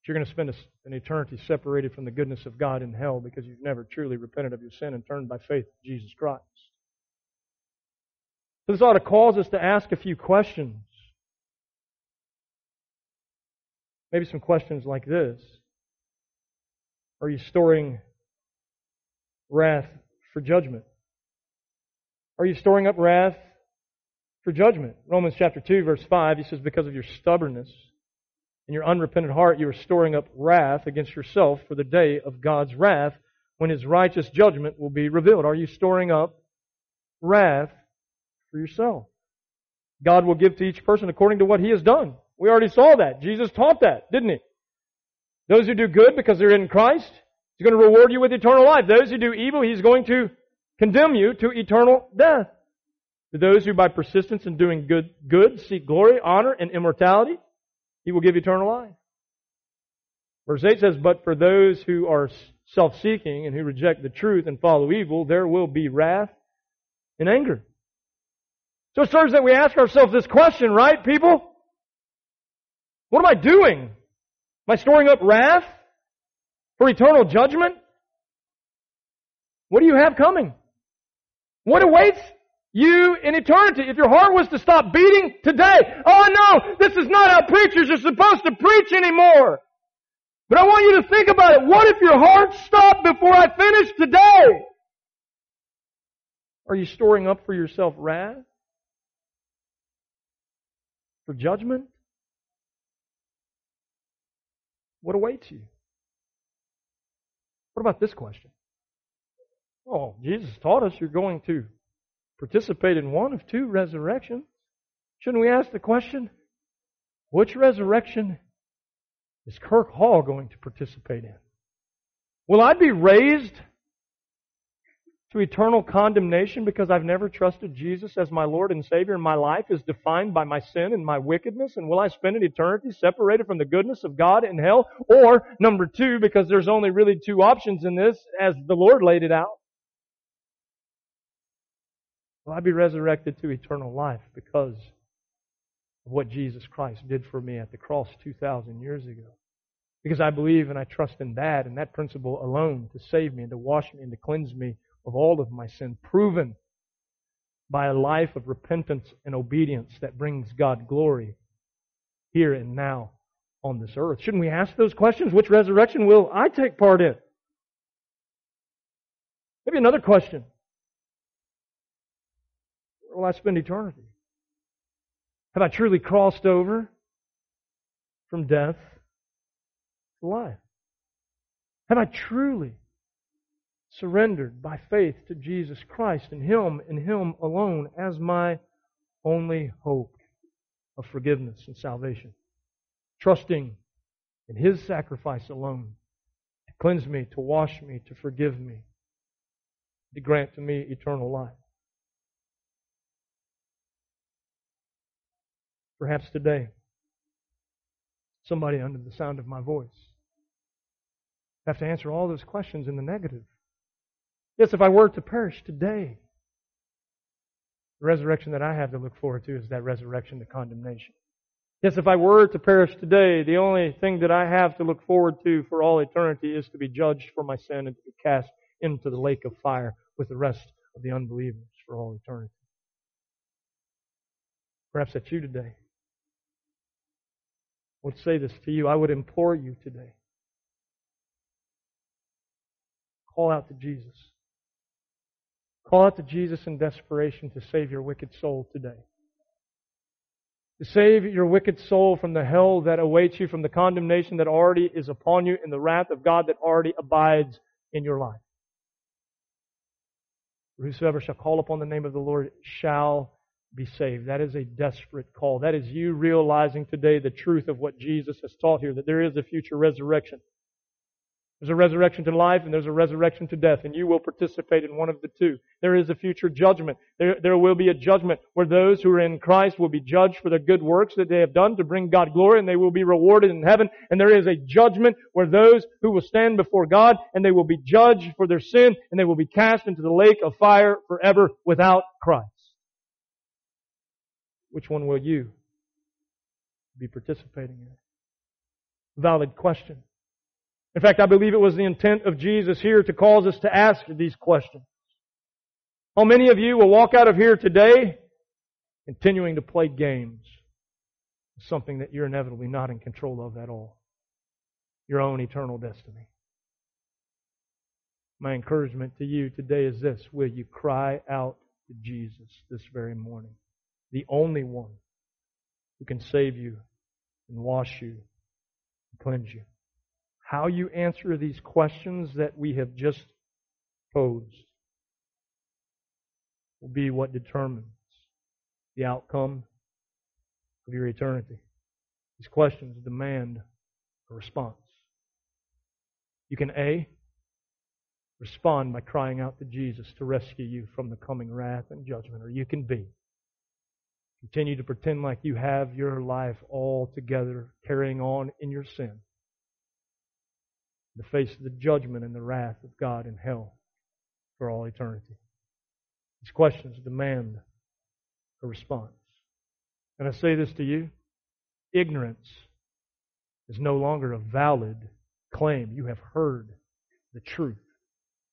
But you're going to spend an eternity separated from the goodness of God in hell because you've never truly repented of your sin and turned by faith to Jesus Christ. This ought to cause us to ask a few questions. Maybe some questions like this Are you storing wrath for judgment? Are you storing up wrath for judgment? Romans chapter 2, verse 5, he says, Because of your stubbornness and your unrepentant heart, you are storing up wrath against yourself for the day of God's wrath when his righteous judgment will be revealed. Are you storing up wrath for yourself? God will give to each person according to what he has done. We already saw that. Jesus taught that, didn't he? Those who do good because they're in Christ, he's going to reward you with eternal life. Those who do evil, he's going to condemn you to eternal death. To those who by persistence in doing good, good seek glory, honor, and immortality, he will give eternal life. Verse 8 says, But for those who are self-seeking and who reject the truth and follow evil, there will be wrath and anger. So it serves that we ask ourselves this question, right, people? What am I doing? Am I storing up wrath for eternal judgment? What do you have coming? What awaits you in eternity? If your heart was to stop beating today, oh no, this is not how preachers are supposed to preach anymore. But I want you to think about it. What if your heart stopped before I finish today? Are you storing up for yourself wrath? For judgment? What awaits you? What about this question? Oh, Jesus taught us you're going to participate in one of two resurrections. Shouldn't we ask the question, which resurrection is Kirk Hall going to participate in? Will I be raised to eternal condemnation because I've never trusted Jesus as my Lord and Savior and my life is defined by my sin and my wickedness? And will I spend an eternity separated from the goodness of God in hell? Or, number two, because there's only really two options in this as the Lord laid it out. Will I be resurrected to eternal life because of what Jesus Christ did for me at the cross 2,000 years ago? Because I believe and I trust in that and that principle alone to save me and to wash me and to cleanse me of all of my sin, proven by a life of repentance and obedience that brings God glory here and now on this earth. Shouldn't we ask those questions? Which resurrection will I take part in? Maybe another question. Where will I spend eternity? Have I truly crossed over from death to life? Have I truly surrendered by faith to Jesus Christ and Him and Him alone as my only hope of forgiveness and salvation? Trusting in His sacrifice alone to cleanse me, to wash me, to forgive me, to grant to me eternal life. Perhaps today, somebody under the sound of my voice have to answer all those questions in the negative. Yes, if I were to perish today, the resurrection that I have to look forward to is that resurrection to condemnation. Yes, if I were to perish today, the only thing that I have to look forward to for all eternity is to be judged for my sin and to be cast into the lake of fire with the rest of the unbelievers for all eternity. Perhaps that's you today. I would say this to you. I would implore you today. Call out to Jesus. Call out to Jesus in desperation to save your wicked soul today. To save your wicked soul from the hell that awaits you, from the condemnation that already is upon you, and the wrath of God that already abides in your life. Whosoever shall call upon the name of the Lord shall be saved. That is a desperate call. That is you realizing today the truth of what Jesus has taught here, that there is a future resurrection. There's a resurrection to life and there's a resurrection to death, and you will participate in one of the two. There is a future judgment. There, there will be a judgment where those who are in Christ will be judged for the good works that they have done to bring God glory, and they will be rewarded in heaven. And there is a judgment where those who will stand before God and they will be judged for their sin, and they will be cast into the lake of fire forever without Christ. Which one will you be participating in? Valid question. In fact, I believe it was the intent of Jesus here to cause us to ask these questions. How many of you will walk out of here today continuing to play games? Something that you're inevitably not in control of at all. Your own eternal destiny. My encouragement to you today is this. Will you cry out to Jesus this very morning? the only one who can save you and wash you and cleanse you. How you answer these questions that we have just posed will be what determines the outcome of your eternity. These questions demand a response. You can A, respond by crying out to Jesus to rescue you from the coming wrath and judgment, or you can B, Continue to pretend like you have your life all together, carrying on in your sin. The face of the judgment and the wrath of God in hell for all eternity. These questions demand a response. And I say this to you ignorance is no longer a valid claim. You have heard the truth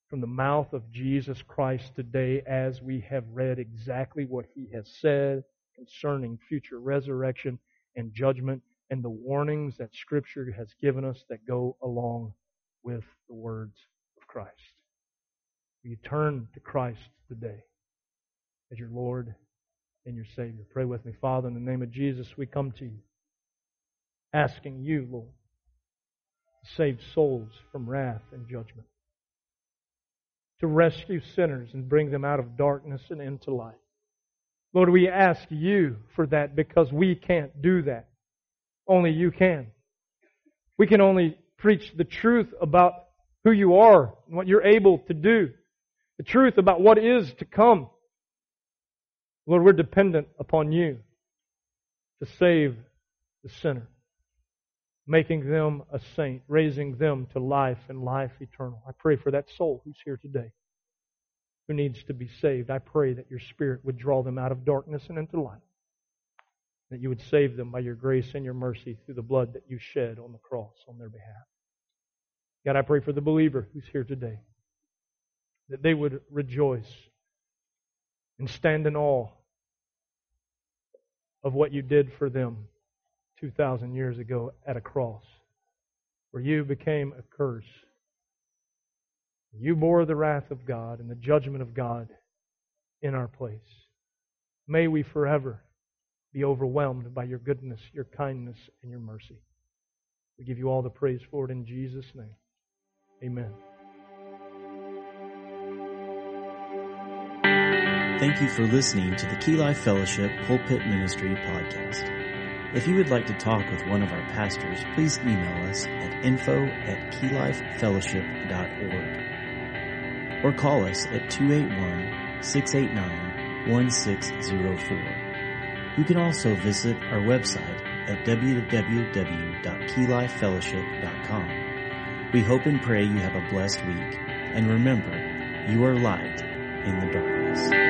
from the mouth of Jesus Christ today as we have read exactly what he has said concerning future resurrection and judgment and the warnings that Scripture has given us that go along with the words of Christ. Will you turn to Christ today as your Lord and your Savior? Pray with me. Father, in the name of Jesus, we come to you asking you, Lord, to save souls from wrath and judgment, to rescue sinners and bring them out of darkness and into light. Lord, we ask you for that because we can't do that. Only you can. We can only preach the truth about who you are and what you're able to do. The truth about what is to come. Lord, we're dependent upon you to save the sinner, making them a saint, raising them to life and life eternal. I pray for that soul who's here today who needs to be saved. I pray that your Spirit would draw them out of darkness and into light. That you would save them by your grace and your mercy through the blood that you shed on the cross on their behalf. God, I pray for the believer who's here today. That they would rejoice and stand in awe of what you did for them 2,000 years ago at a cross, where you became a curse you bore the wrath of God and the judgment of God in our place. May we forever be overwhelmed by your goodness, your kindness, and your mercy. We give you all the praise for it in Jesus' name. Amen. Thank you for listening to the Key Life Fellowship Pulpit Ministry podcast. If you would like to talk with one of our pastors, please email us at info at keylifefellowship.org or call us at 281-689-1604. You can also visit our website at www.keylifefellowship.com. We hope and pray you have a blessed week and remember, you are light in the darkness.